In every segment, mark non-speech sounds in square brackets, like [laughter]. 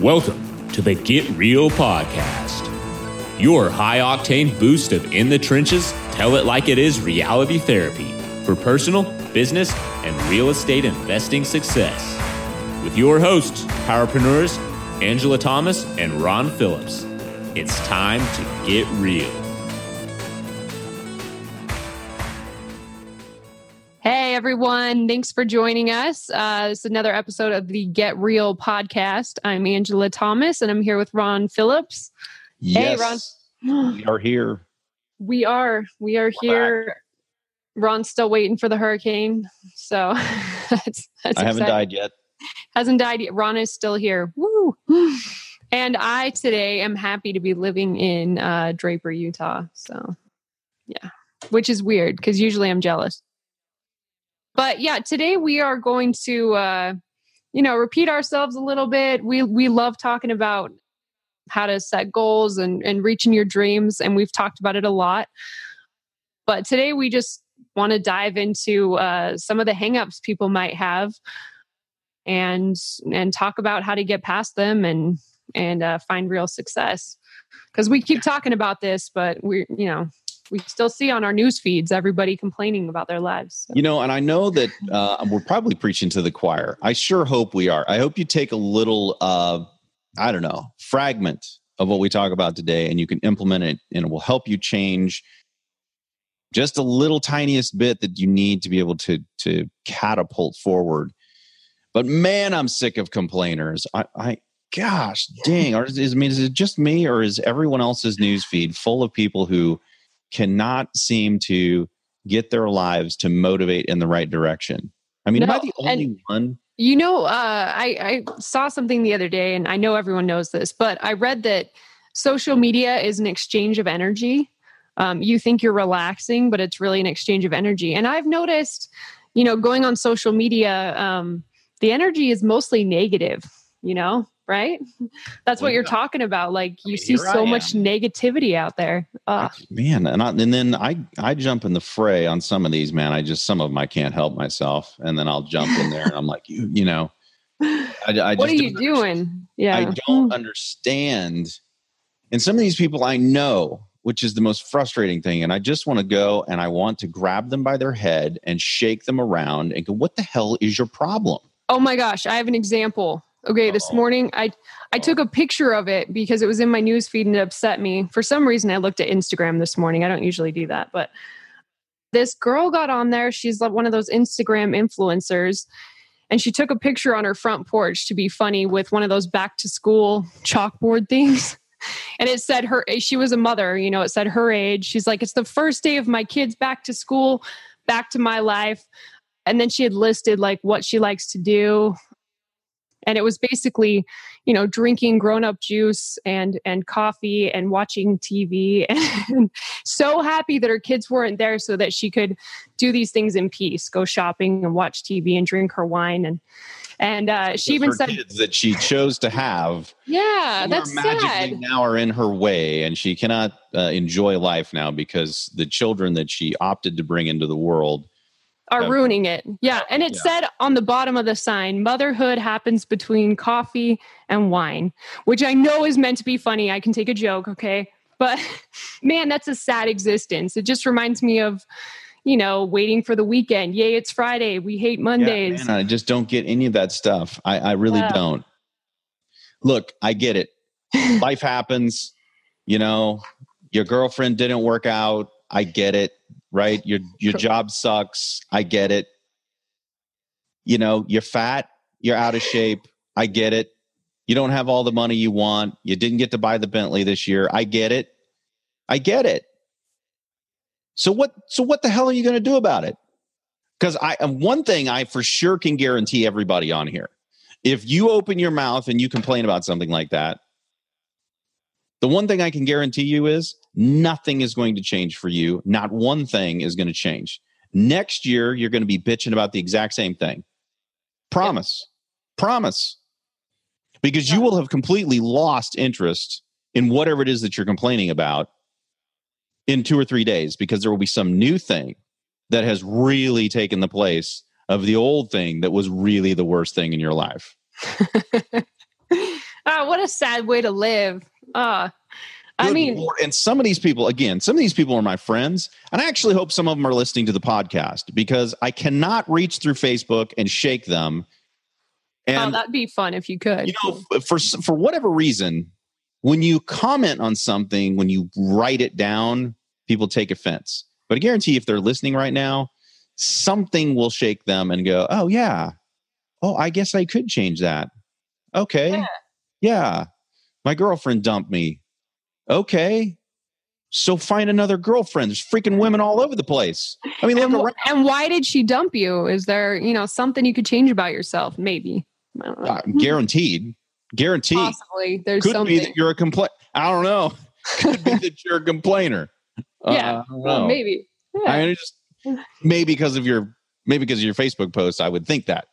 Welcome to the Get Real Podcast, your high octane boost of in the trenches, tell it like it is reality therapy for personal, business, and real estate investing success. With your hosts, powerpreneurs Angela Thomas and Ron Phillips. It's time to get real. Everyone, thanks for joining us. Uh, this is another episode of the Get Real podcast. I'm Angela Thomas and I'm here with Ron Phillips. Yes, Hey, Ron. we are here. We are, we are here. Ron's still waiting for the hurricane, so [laughs] that's, that's I haven't exciting. died yet. Hasn't died yet. Ron is still here. Woo! [sighs] And I today am happy to be living in uh, Draper, Utah. So, yeah, which is weird because usually I'm jealous. But yeah, today we are going to, uh, you know, repeat ourselves a little bit. We we love talking about how to set goals and and reaching your dreams, and we've talked about it a lot. But today we just want to dive into uh, some of the hangups people might have and and talk about how to get past them and and uh, find real success because we keep talking about this but we you know we still see on our news feeds everybody complaining about their lives So- You know, and I know that uh, we're probably preaching to the choir. I sure hope we are. I hope you take a little, uh, I don't know, fragment of what we talk about today and you can implement it and it will help you change just a little tiniest bit that you need to be able to to catapult forward. But man, I'm sick of complainers. I, I gosh dang, is, is, I mean, is it just me or is everyone else's news feed full of people who cannot seem to get their lives to motivate in the right direction? I mean, am I the only one? you know uh, I, I saw something the other day and i know everyone knows this but i read that social media is an exchange of energy um, you think you're relaxing but it's really an exchange of energy and i've noticed you know going on social media um, the energy is mostly negative you know right? That's what Well, you're yeah. talking about like you mean, see I so much negativity out there. Ugh. man and, I, and then i i jump in the fray on some of these man. I just some of them i can't help myself and then i'll jump in there and i'm like you you know? [laughs] I, I what are you doing? Yeah. I don't understand. And some of these people i know which is the most frustrating thing and i just want to go and i want to grab them by their head and shake them around and go what the hell is your problem? Oh my gosh, I have an example. Okay, this Uh-oh. morning I I took a picture of it because it was in my news feed and it upset me. For some reason I looked at Instagram this morning. I don't usually do that, but this girl got on there. She's like one of those Instagram influencers and she took a picture on her front porch to be funny with one of those back to school chalkboard things. [laughs] And it said her she was a mother, you know, it said her age. She's like it's the first day of my kids back to school, back to my life and then she had listed like what she likes to do and it was basically you know drinking grown up juice and and coffee and watching tv [laughs] and so happy that her kids weren't there so that she could do these things in peace go shopping and watch tv and drink her wine. And and uh, she even said kids that she chose to have. Yeah that's magically sad. now are in her way and she cannot uh, enjoy life now because the children that she opted to bring into the world are ruining it. Yeah. And it Yeah. said on the bottom of the sign, motherhood happens between coffee and wine, which I know is meant to be funny. I can take a joke, okay? But [laughs] man, that's a sad existence. It just reminds me of, you know, waiting for the weekend. Yay, it's Friday. We hate Mondays. Yeah, man, I just don't get any of that stuff. I, I really Yeah. don't. Look, I get it. [laughs] Life happens. You know, your girlfriend didn't work out. I get it. Right? Your your job sucks. I get it. You know, you're fat. You're out of shape. I get it. You don't have all the money you want. You didn't get to buy the Bentley this year. I get it. I get it. So what? So what the hell are you going to do about it? Because I one thing I for sure can guarantee everybody on here: if you open your mouth and you complain about something like that, the one thing I can guarantee you is nothing is going to change for you. Not one thing is going to change. Next year, you're going to be bitching about the exact same thing. Promise. Promise. Because you will have completely lost interest in whatever it is that you're complaining about in two or three days because there will be some new thing that has really taken the place of the old thing that was really the worst thing in your life. oh [laughs] Ah, what a sad way to live. Uh, I mean, Lord. and some of these people, again, some of these people are my friends, and I actually hope some of them are listening to the podcast because I cannot reach through Facebook and shake them. oh, And that'd be fun if you could. you know, for for whatever reason, when you comment on something, when you write it down, people take offense. But I guarantee, if they're listening right now, something will shake them and go, "Oh yeah, oh I guess I could change that." Okay, Yeah. yeah, my girlfriend dumped me. Okay, so find another girlfriend. There's freaking women all over the place. I mean, and, around. and why did she dump you? Is there, you know, something you could change about yourself? Maybe. I don't know. Uh, guaranteed, guaranteed. Possibly. There's something. Could something. be that you're a complaint. I don't know. [laughs] Could be that you're a complainer. Uh, Yeah, I Well, maybe. Yeah. I mean, just maybe because of your maybe because of your Facebook post, I would think that.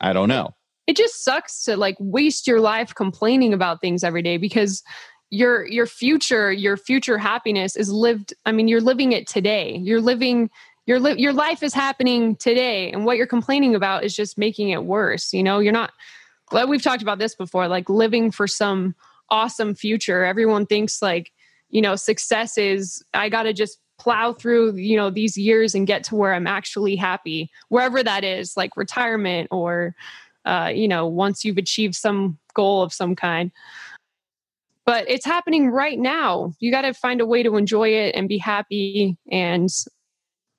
I don't know. it just sucks to like waste your life complaining about things every day because your your future your future happiness is lived i mean you're living it today. You're living your li- your life is happening today and what you're complaining about is just making it worse you know? You're not well, we've talked about this before like living for some awesome future. Everyone thinks like you know success is i got to just plow through you know these years and get to where i'm actually happy wherever that is like retirement or uh, you know, once you've achieved some goal of some kind. But it's happening right now. You got to find a way to enjoy it and be happy and,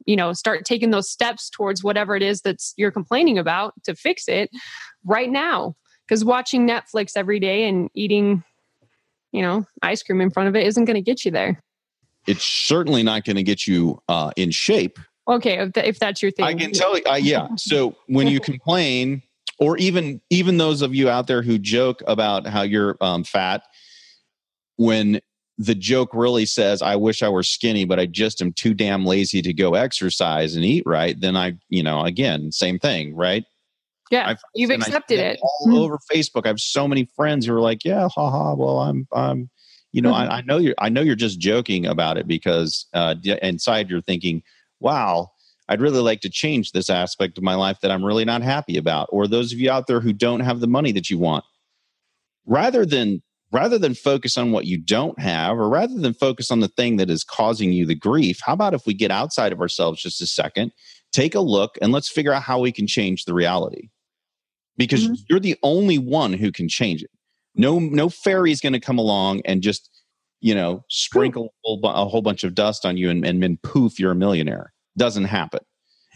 you know, start taking those steps towards whatever it is that's you're complaining about to fix it right now. Because watching Netflix every day and eating, you know, ice cream in front of it isn't going to get you there. It's certainly not going to get you uh, in shape. Okay, if, th- if that's your thing. I can tell you. Uh, yeah. [laughs] So when you complain, or even even those of you out there who joke about how you're um, fat, when the joke really says, "I wish I were skinny, but I just am too damn lazy to go exercise and eat right," then I, you know, again, same thing, right? Yeah, I've- you've accepted it. all Mhm. over Facebook. I have so many friends who are like, "Yeah, haha. Well, I'm, I'm, you know, Mm-hmm. I, I know you're, I know you're just joking about it because uh, inside you're thinking, wow, I'd really like to change this aspect of my life that I'm really not happy about. Or those of you out there who don't have the money that you want, rather than rather than focus on what you don't have, or rather than focus on the thing that is causing you the grief, how about if we get outside of ourselves just a second, take a look, and let's figure out how we can change the reality because Mhm. you're the only one who can change it. No, no fairy is going to come along and just, you know, sprinkle a whole, a whole bunch of dust on you and, and then poof, you're a millionaire. Doesn't happen.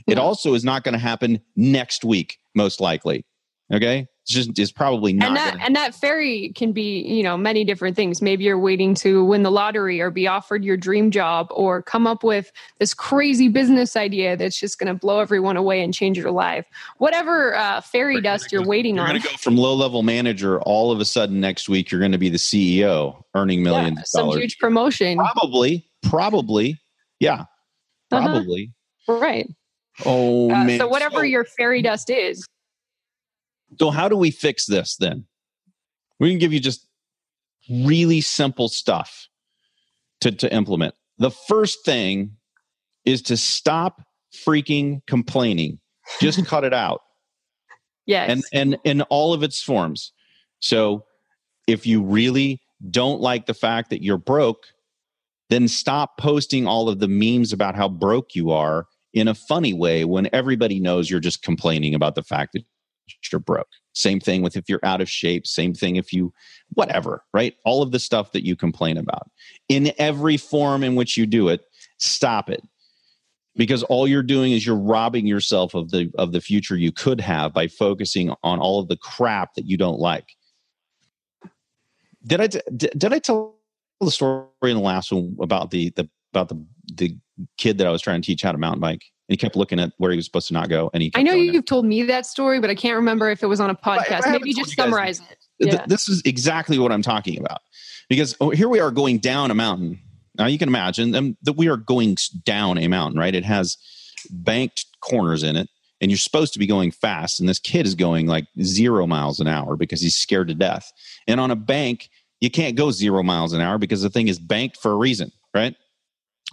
It also is not going to happen next week, most likely. Okay, just it's probably not. and that and that fairy can be you know many different things maybe you're waiting to win the lottery or be offered your dream job or come up with this crazy business idea that's just going to blow everyone away and change your life whatever uh, fairy You're dust you're go- waiting You're on going to go from low level manager all of a sudden next week. You're going to be the CEO, earning millions Yeah, of some dollars. huge promotion Probably, probably, yeah, Uh-huh. probably. right Oh Uh, man! so whatever So- your fairy dust is So, how do we fix this then? We can give you just really simple stuff to, to implement. The first thing is to stop freaking complaining. Just cut it out. [laughs] yes And and in all of its forms. So if you really don't like the fact that you're broke, then stop posting all of the memes about how broke you are in a funny way when everybody knows you're just complaining about the fact that you're broke. Same thing with if you're out of shape, same thing if you whatever, right? All of the stuff that you complain about. In every form in which you do it, stop it. Because all you're doing is you're robbing yourself of the of the future you could have by focusing on all of the crap that you don't like. Did I did, did I tell the story in the last one about the the about the the kid that I was trying to teach how to mountain bike and he kept looking at where he was supposed to not go and he i know you've told me that story but i can't remember if it was on a podcast haven't maybe just summarize it yeah. this is exactly what I'm talking about. Because oh, here we are going down a mountain. Now you can imagine um, that we are going down a mountain, right? It has banked corners in it, and you're supposed to be going fast. And this kid is going like zero miles an hour because he's scared to death. And on a bank, you can't go zero miles an hour because the thing is banked for a reason, right?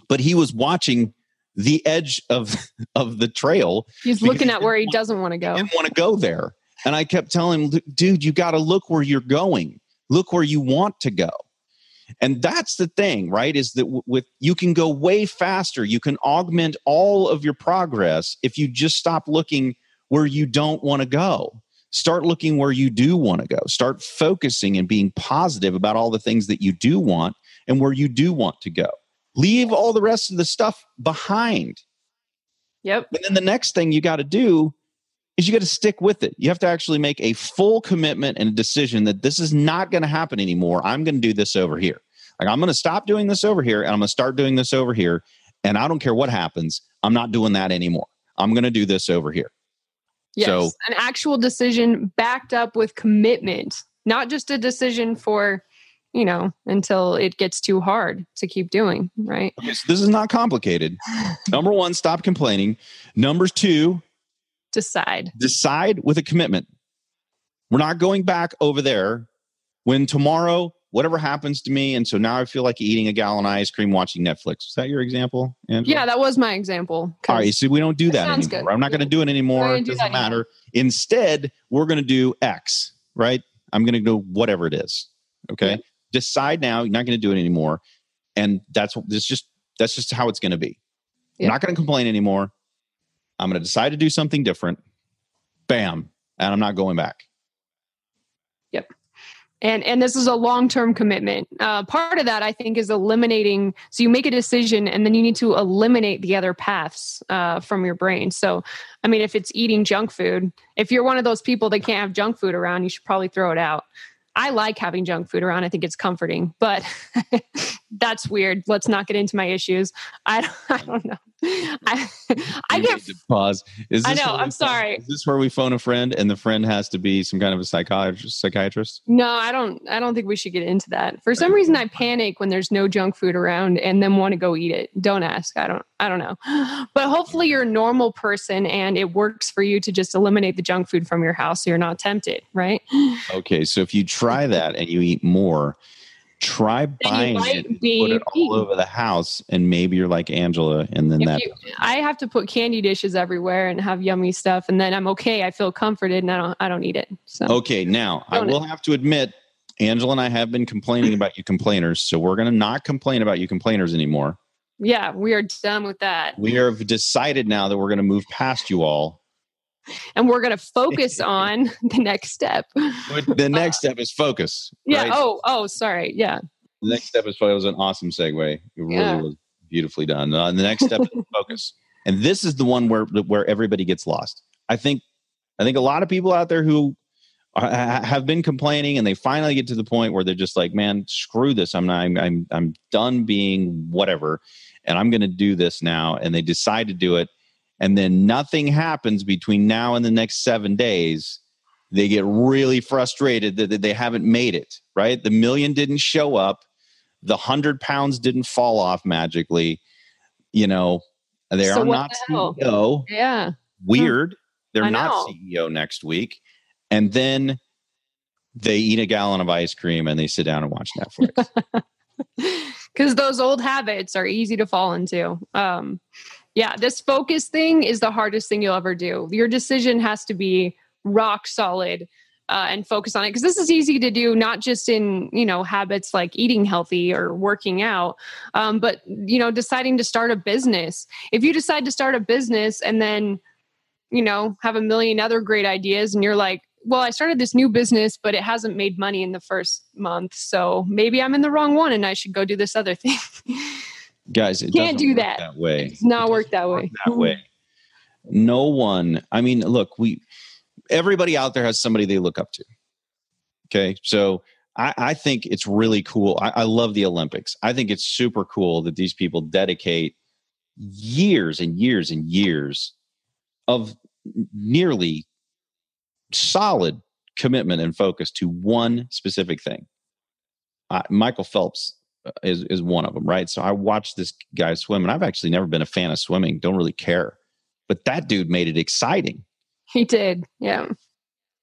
But he was watching the edge of of the trail he's looking he at where he doesn't want to go. didn't want to go there. And I kept telling him, dude, you got to look where you're going. look where you want to go. And that's the thing right is that w- with you can go way faster. You can augment all of your progress if you just stop looking where you don't want to go. Start looking where you do want to go. Start focusing and being positive about all the things that you do want and where you do want to go leave all the rest of the stuff behind Yep. and then the next thing you got to do is you got to stick with it. You have to actually make a full commitment and a decision that this is not going to happen anymore. I'm going to do this over here. Like I'm going to stop doing this over here and I'm going to start doing this over here. And I don't care what happens. I'm not doing that anymore. I'm going to do this over here. Yes. So- an actual decision backed up with commitment, not just a decision for, you know, until it gets too hard to keep doing, right? Okay, so this is not complicated. [laughs] Number one, stop complaining. Number two, Decide. decide with a commitment. We're not going back over there when tomorrow, whatever happens to me, and so now I feel like eating a gallon of ice cream, watching Netflix. Is that your example? Angela? Yeah, that was my example. All right, so we don't do That anymore. good. I'm not going to do it anymore. It doesn't that anymore. matter. Instead, we're going to do X, right? I'm going to do whatever it is. Okay. Yeah. Decide now. You're not going to do it anymore, and that's that's just that's just how it's going to be. Yeah. I'm not going to complain anymore. I'm going to decide to do something different. Bam, and I'm not going back. Yep. And and this is a long term commitment uh, part of that i think is eliminating so you make a decision and then you need to eliminate the other paths uh, from your brain so i mean if it's eating junk food if you're one of those people that can't have junk food around you should probably throw it out i like having junk food around. I think it's comforting but [laughs] that's weird let's not get into my issues i don't, [laughs] I don't know i i get to pause. Is I know, I'm phone- sorry. Is this where we phone a friend and the friend has to be some kind of a psychiatrist? Psychiatrist? No, I don't. I don't think we should get into that. For some reason, I panic when there's no junk food around, and then want to go eat it. Don't ask. I don't. I don't know. [gasps] But hopefully, you're a normal person, and it works for you to just eliminate the junk food from your house, so you're not tempted, right? Okay, so if you try that and you eat more, try buying it, and be put it all over the house, and maybe you're like Angela, and then that. you, I have to put candy dishes everywhere and have yummy stuff, and then I'm okay. I feel comforted, and I don't. I don't eat it. So Okay, now I will have to admit, Angela and I have been complaining about you complainers, so we're going to not complain about you complainers anymore. yeah, we are done with that, We have decided now that we're going to move past you all. And we're gonna focus [laughs] on [laughs] the next step. The [laughs] next step is focus. Yeah. right? Oh. Oh. Sorry. Yeah. The next step is focus. It was an awesome segue. It really Yeah. was beautifully done. Uh, the next step is focus, and this is the one where where everybody gets lost. I think I think a lot of people out there who are, have been complaining, and they finally get to the point where they're just like, "Man, screw this! I'm not. I'm I'm, I'm done being whatever, and I'm going to do this now." And they decide to do it, and then nothing happens between now and the next seven days. They get really frustrated that they haven't made it. Right? The million didn't show up the hundred pounds didn't fall off magically. You know, they So are not the? CEO. Yeah. Weird. They're not. CEO next week. And then they eat a gallon of ice cream and they sit down and watch Netflix. [laughs] because those old habits are easy to fall into. Um, yeah, this focus thing is the hardest thing you'll ever do. Your decision has to be rock solid uh, and focus on it because this is easy to do, not just in you know habits like eating healthy or working out, um, but you know deciding to start a business. If you decide to start a business and then you know have a million other great ideas and you're like well i started this new business but it hasn't made money in the first month so maybe i'm in the wrong one and i should go do this other [laughs] thing Guys, it Can't do that. that way. it's not It work that doesn't way that way. No one, I mean, look, we everybody out there has somebody they look up to. Okay. So I, I think it's really cool. I, I love the Olympics. I think it's super cool that these people dedicate years and years and years of nearly solid commitment and focus to one specific thing. Uh, Michael Phelps is is one of them, right? So I watched this guy swim, and I've actually never been a fan of swimming. Don't really care, but that dude made it exciting. he did yeah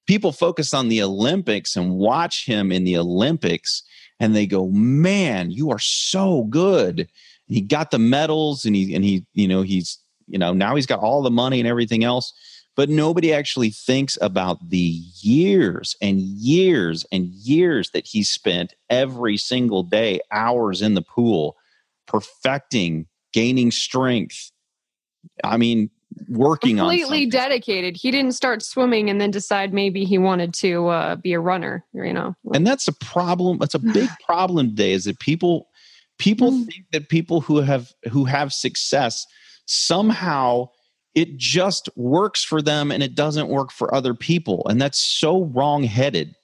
People focus on the Olympics and watch him in the Olympics, and they go, "Man, you are so good." He got the medals, and he and he, you know, he's you know now he's got all the money and everything else. But nobody actually thinks about the years and years and years that he spent every single day, hours in the pool, perfecting, gaining strength. I mean, working on completely dedicated. He didn't start swimming and then decide maybe he wanted to uh, be a runner. You know, and that's a problem. That's a [sighs] big problem today. Is that people people mm. think that people who have who have success somehow it just works for them and it doesn't work for other people. And that's so wrong headed.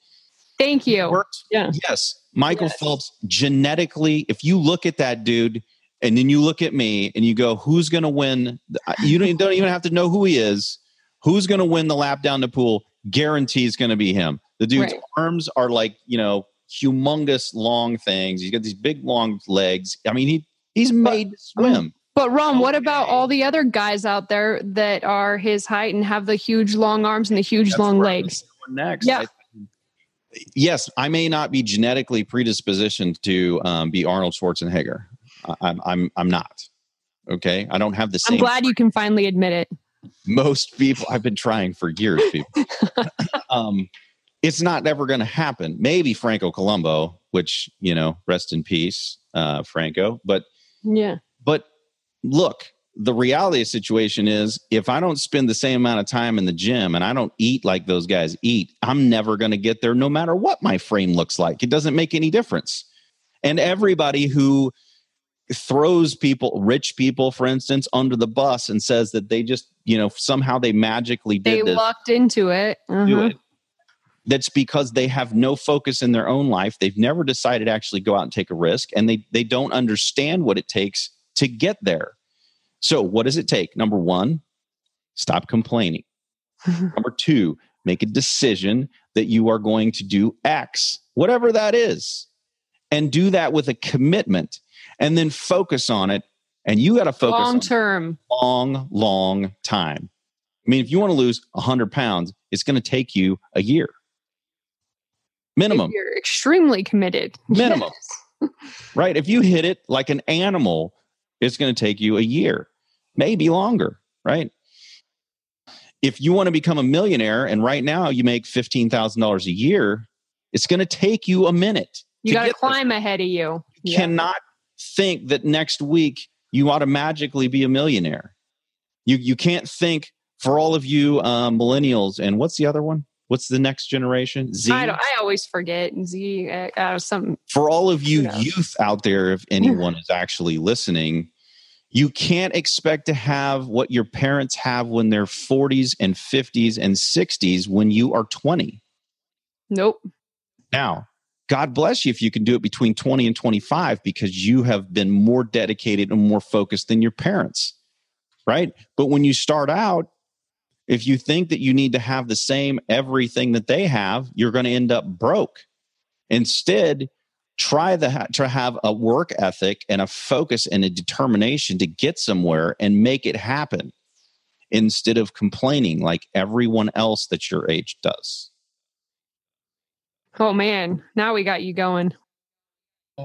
Thank you. Yeah. Yes. Michael yes. Phelps, genetically, if you look at that dude and then you look at me and you go, who's going to win? You don't, don't even have to know who he is. Who's going to win the lap down the pool? Guarantees going to be him. The dude's right. arms are like, you know, humongous long things. He's got these big long legs. I mean, he he's made to swim. But Ron, what about all the other guys out there that are his height and have the huge long arms and the huge That's long legs? Next, yeah. I, yes, I may not be genetically predispositioned to um, be Arnold Schwarzenegger. I'm, I'm, I'm not. Okay, I don't have the same. I'm glad you can finally admit it. Most people, I've been trying for years. People, [laughs] um, it's not ever going to happen. Maybe Franco Columbu, which you know, rest in peace, uh, Franco. But yeah, but look, the reality of the situation is if I don't spend the same amount of time in the gym and I don't eat like those guys eat, I'm never going to get there no matter what my frame looks like. It doesn't make any difference. And everybody who throws people, rich people, for instance, under the bus and says that they just, you know, somehow they magically did they this, lucked into it. Uh-huh. it. That's because they have no focus in their own life. They've never decided to actually go out and take a risk, and they they don't understand what it takes to get there. So, what does it take? Number one, stop complaining. [laughs] Number two, make a decision that you are going to do X, whatever that is, and do that with a commitment and then focus on it. And you got to focus long term, long, long time. I mean, if you want to lose 100 pounds, it's going to take you a year minimum. If you're extremely committed. [laughs] Minimum. Yes. right. If you hit it like an animal, it's going to take you a year, maybe longer, right? If you want to become a millionaire and right now you make $15,000 a year, it's going to take you a minute. You got to climb there. ahead of you. You yeah. cannot think that next week you ought to magically be a millionaire. You, you can't think for all of you uh, millennials and what's the other one? What's the next generation? Z. I, I always forget Z. Uh, uh, some for all of you, you know. youth out there, if anyone is actually listening, you can't expect to have what your parents have when they're 40s and 50s and 60s when you are 20. Nope. Now, God bless you if you can do it between 20 and 25 because you have been more dedicated and more focused than your parents. Right? But when you start out, if you think that you need to have the same everything that they have, you're going to end up broke. Instead, try the, to have a work ethic and a focus and a determination to get somewhere and make it happen instead of complaining like everyone else that your age does. Oh man, now we got you going.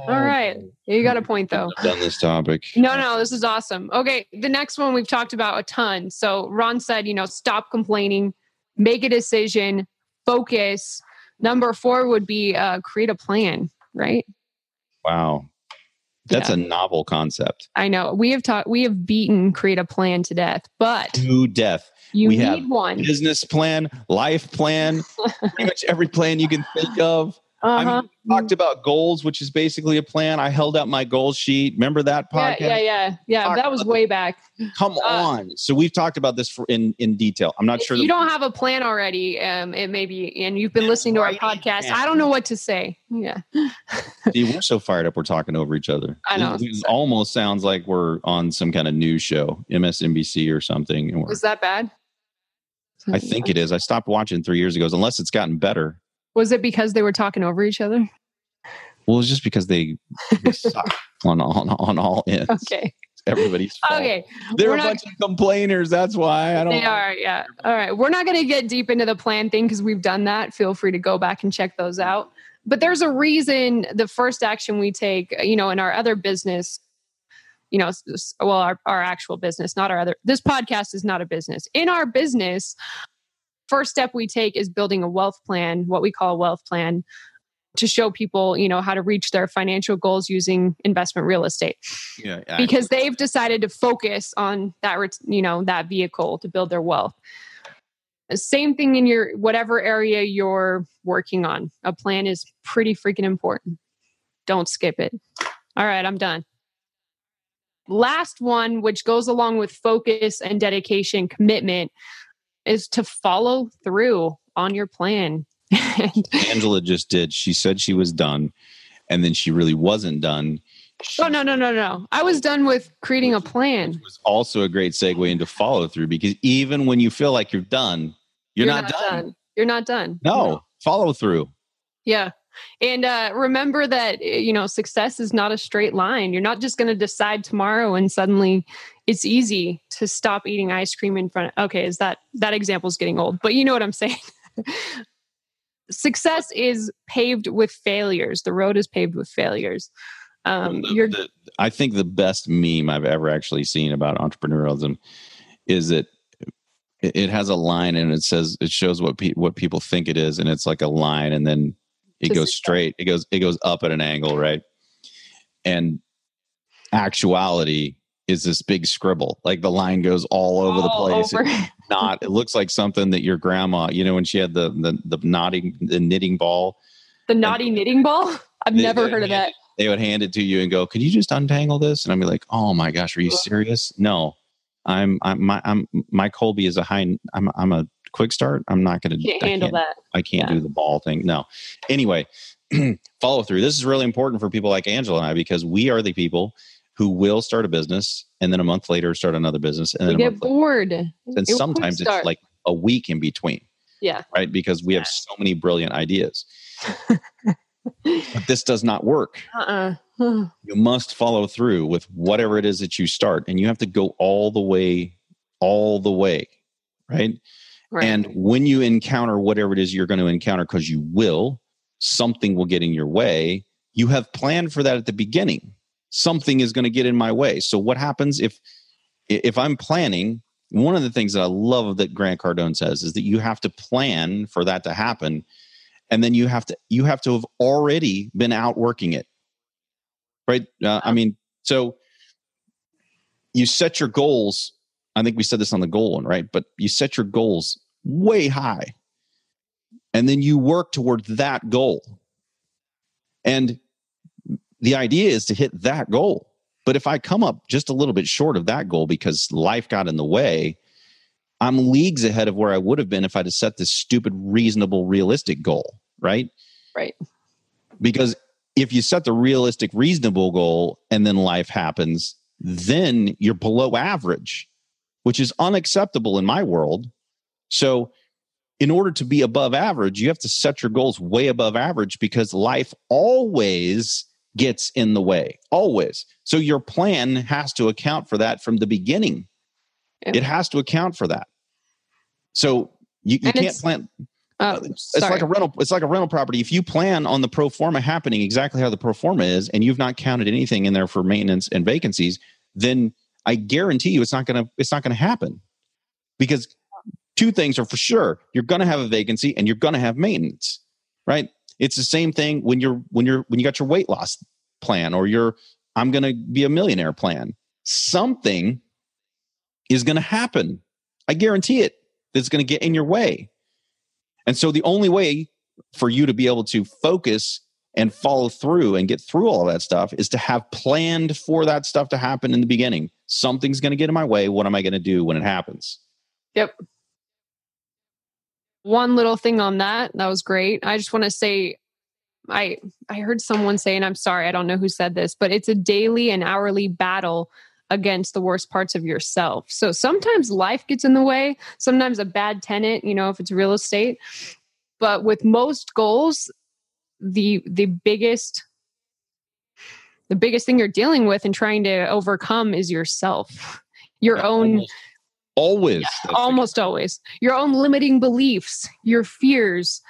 All right. You got a point though. Done this topic. No, no, this is awesome. Okay. The next one we've talked about a ton. So Ron said, you know, stop complaining, make a decision, focus. Number four would be uh, create a plan, right? Wow. That's yeah. a novel concept. I know. We have taught we have beaten create a plan to death, but to death. You we need have one business plan, life plan, pretty much every plan you can think of. Uh-huh. I mean, talked about goals, which is basically a plan. I held out my goal sheet. Remember that podcast? Yeah, yeah, yeah. yeah that was way back. Come uh, on. So we've talked about this for, in in detail. I'm not sure. you don't have a plan already. Um, it may be, and you've been listening to our podcast. I don't know what to say. Yeah. [laughs] See, we're so fired up. We're talking over each other. I know. It, it almost sounds like we're on some kind of news show, MSNBC or something. Was that bad? I think it is. I stopped watching three years ago, unless it's gotten better. Was it because they were talking over each other? Well, it's just because they, they [laughs] suck on, on, on all ends. Okay. Everybody's fault. Okay. They're We're a not, bunch of complainers. That's why I don't. They are. Yeah. All right. We're not going to get deep into the plan thing because we've done that. Feel free to go back and check those out. But there's a reason the first action we take, uh, you know, in our other business, you know, well, our, our actual business, not our other, this podcast is not a business. In our business, first step we take is building a wealth plan, what we call a wealth plan to show people, you know, how to reach their financial goals using investment real estate. Yeah, because they've decided to focus on that, you know, that vehicle to build their wealth. Same thing in your whatever area you're working on. A plan is pretty freaking important. Don't skip it. All right, I'm done. Last one, which goes along with focus and dedication, commitment, is to follow through on your plan. [laughs] Angela just did. She said she was done, and then she really wasn't done. She, oh no no no no! I was done with creating a plan. Was also a great segue into follow through because even when you feel like you're done, you're, you're not, not done. done. You're not done. No, no. follow through. Yeah. And uh, remember that eh, you know success is not a straight line. You're not just going to decide tomorrow and suddenly it's easy to stop eating ice cream in front. Of, okay, is that that example is getting old? But you know what I'm [laughs] saying. success is paved with failures. The road is paved with failures. Um, the, the, I think the best meme I've ever actually seen about entrepreneurialism is that it has a line and it says it shows what pe- what people think it is, and it's like a line, and then it goes straight. It goes it goes up at an angle, right? And actuality is this big scribble. Like the line goes all over all the place. Over. not it looks like something that your grandma, you know, when she had the the the knotting the knitting ball. The naughty knitting ball? I've they, never heard of that. They would hand it to you and go, "Could you just untangle this?" And I'd be like, "Oh my gosh, are you serious?" No, I'm I'm my I'm my Kolbe is a high. I'm I'm a quick start. I'm not going to handle that. I can't yeah. do the ball thing. No. Anyway, [clears throat] follow through. This is really important for people like Angela and I because we are the people who will start a business and then a month later start another business and then get bored. Later. And it sometimes it's like a week in between. Yeah. Right. Because we have so many brilliant ideas. [laughs] but this does not work. Uh-uh. [sighs] you must follow through with whatever it is that you start, and you have to go all the way, all the way, right? Right. And when you encounter whatever it is you're going to encounter, because you will, something will get in your way. You have planned for that at the beginning. Something is going to get in my way. So what happens if if I'm planning? One of the things that I love that Grant Cardone says is that you have to plan for that to happen and then you have to you have to have already been out working it right uh, i mean so you set your goals i think we said this on the goal one right but you set your goals way high and then you work towards that goal and the idea is to hit that goal but if i come up just a little bit short of that goal because life got in the way I'm leagues ahead of where I would have been if I'd have set this stupid, reasonable, realistic goal, right? Right. Because if you set the realistic, reasonable goal and then life happens, then you're below average, which is unacceptable in my world. So, in order to be above average, you have to set your goals way above average because life always gets in the way, always. So, your plan has to account for that from the beginning. It has to account for that. So you, you can't plan. Uh, it's like a rental. It's like a rental property. If you plan on the pro forma happening exactly how the pro forma is, and you've not counted anything in there for maintenance and vacancies, then I guarantee you it's not gonna it's not gonna happen. Because two things are for sure: you're gonna have a vacancy and you're gonna have maintenance. Right? It's the same thing when you're when you're when you got your weight loss plan or your I'm gonna be a millionaire plan. Something is going to happen. I guarantee it. That's going to get in your way. And so the only way for you to be able to focus and follow through and get through all that stuff is to have planned for that stuff to happen in the beginning. Something's going to get in my way. What am I going to do when it happens? Yep. One little thing on that. That was great. I just want to say I I heard someone say and I'm sorry, I don't know who said this, but it's a daily and hourly battle against the worst parts of yourself. So sometimes life gets in the way, sometimes a bad tenant, you know, if it's real estate. But with most goals, the the biggest the biggest thing you're dealing with and trying to overcome is yourself. Your yeah, own always yeah, almost always. Your own limiting beliefs, your fears,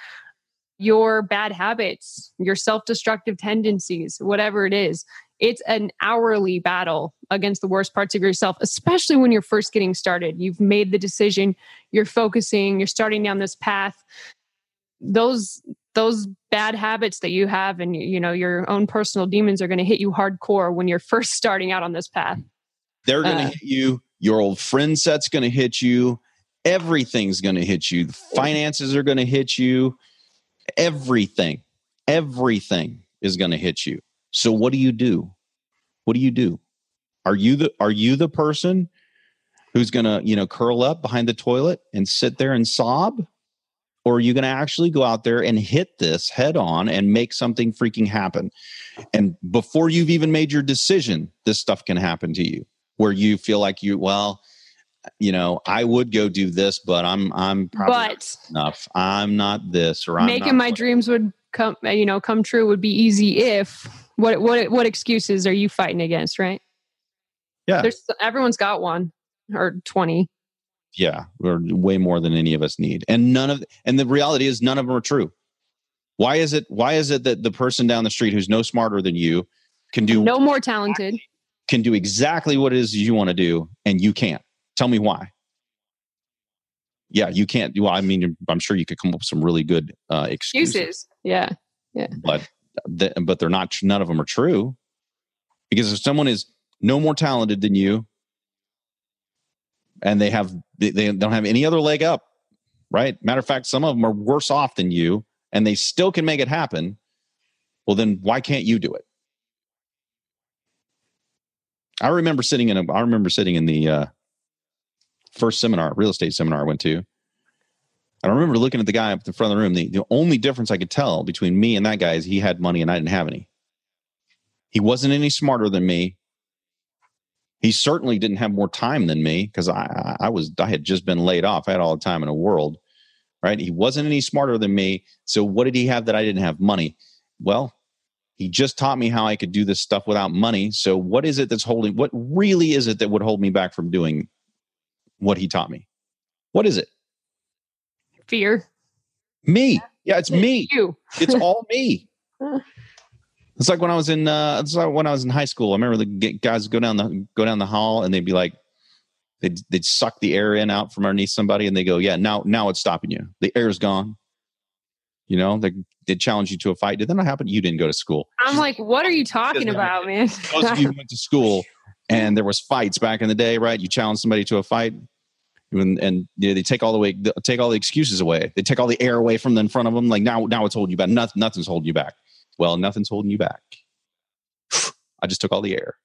your bad habits, your self destructive tendencies, whatever it is. It's an hourly battle against the worst parts of yourself, especially when you're first getting started. You've made the decision, you're focusing, you're starting down this path. Those those bad habits that you have and you know your own personal demons are going to hit you hardcore when you're [laughs] first starting out on this path. They're going to uh, hit you. Your old friend set's going to hit you. Everything's going to hit you. The finances are going to hit you everything, everything is going to hit you. So what do you do? What do you do? Are you the are you the person who's going to, you know, curl up behind the toilet and sit there and sob? Or are you going to actually go out there and hit this head on and make something freaking happen? And before you've even made your decision, this stuff can happen to you where you feel like you, well, you know, I would go do this, but I'm I'm probably but enough. I'm not this or I'm making my dreams would come uh, you know come true would be easy if what what what excuses are you fighting against, right? Yeah. There's everyone's got one or 20. Yeah, or way more than any of us need. And none of and the reality is none of them are true. Why is it why is it that the person down the street who's no smarter than you can do no more talented can do exactly what it is you want to do and you can't? Tell me why. Yeah, you can't. Well, I mean, I'm sure you could come up with some really good uh, excuses. excuses. Yeah, yeah. But but they're not. None of them are true. Because if someone is no more talented than you, and they have they, don't have any other leg up, right? Matter of fact, some of them are worse off than you, and they still can make it happen. Well, then why can't you do it? I remember sitting in a. I remember sitting in the uh, first seminar, real estate seminar I went to. I remember looking at the guy up in the front of the room. The, the only difference I could tell between me and that guy is he had money and I didn't have any. He wasn't any smarter than me. He certainly didn't have more time than me because I, I was I had just been laid off. I had all the time in the world. Right. He wasn't any smarter than me. So what did he have that I didn't have? Money. Well, he just taught me how I could do this stuff without money. So what is it that's holding what really is it that would hold me back from doing what he taught me. What is it? Fear. Me. Yeah, it's me. You. it's all [laughs] me. It's like when I was in uh it's like when I was in high school. I remember the guys go down the go down the hall and they'd be like they'd they'd suck the air in out from underneath somebody and they go, Yeah, now now it's stopping you. The air's gone. You know, they they challenge you to a fight. Did that not happen? You didn't go to school. I'm like, what are you talking about, man? Most of you went to school and there was fights back in the day, right? You challenge somebody to a fight, and, and you know, they take all the way, take all the excuses away. They take all the air away from the in front of them. Like now, now it's holding you back. Nothing, nothing's holding you back. Well, nothing's holding you back. [sighs] I just took all the air.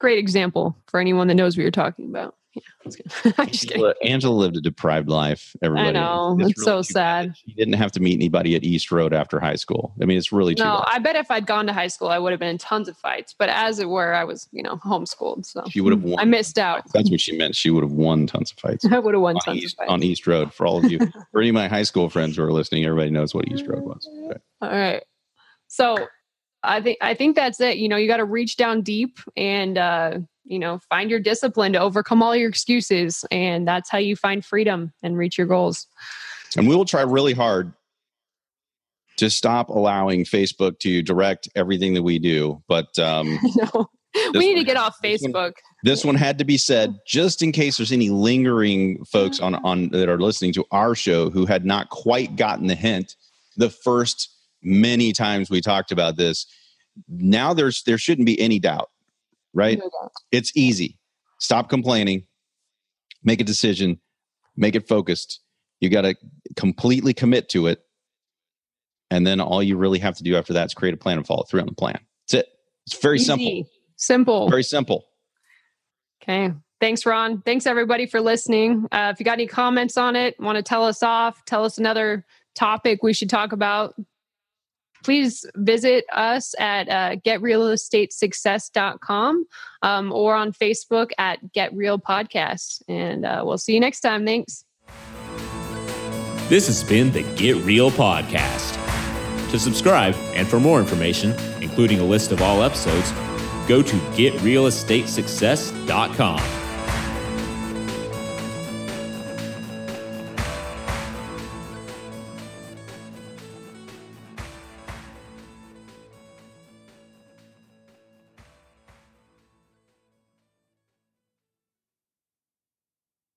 Great example for anyone that knows what you're talking about. Yeah, [laughs] i just Angela, Angela, lived a deprived life. Everybody, I know it's, it's really so sad. She didn't have to meet anybody at East Road after high school. I mean, it's really no. Bad. I bet if I'd gone to high school, I would have been in tons of fights. But as it were, I was, you know, homeschooled, so she would have hmm. won. I missed out. That's what she meant. She would have won tons of fights. [laughs] I would have won tons East, of fights on East Road. For all of you, [laughs] for any of my high school friends who are listening, everybody knows what East Road was. Okay. All right. So I think I think that's it. You know, you got to reach down deep and uh, you know find your discipline to overcome all your excuses, and that's how you find freedom and reach your goals. And we will try really hard to stop allowing Facebook to direct everything that we do. But um, [laughs] no, we need one, to get off Facebook. This one, this one, had to be said just in case there's any lingering folks on on that are listening to our show who had not quite gotten the hint. The first many times we talked about this. Now there's there shouldn't be any doubt, right? It's easy. Stop complaining. Make a decision. Make it focused. You got to completely commit to it. And then all you really have to do after that is create a plan and follow through on the plan. That's it. It's very easy. simple. Simple. Very simple. Okay. Thanks, Ron. Thanks, everybody, for listening. Uh, if you got any comments on it, want to tell us off, tell us another topic we should talk about, please visit us at uh, getrealestatesuccess.com um, or on Facebook at Get Real Podcasts. And uh, we'll see you next time. Thanks. This has been the Get Real Podcast. To subscribe and for more information, including a list of all episodes, go to getrealestatesuccess.com.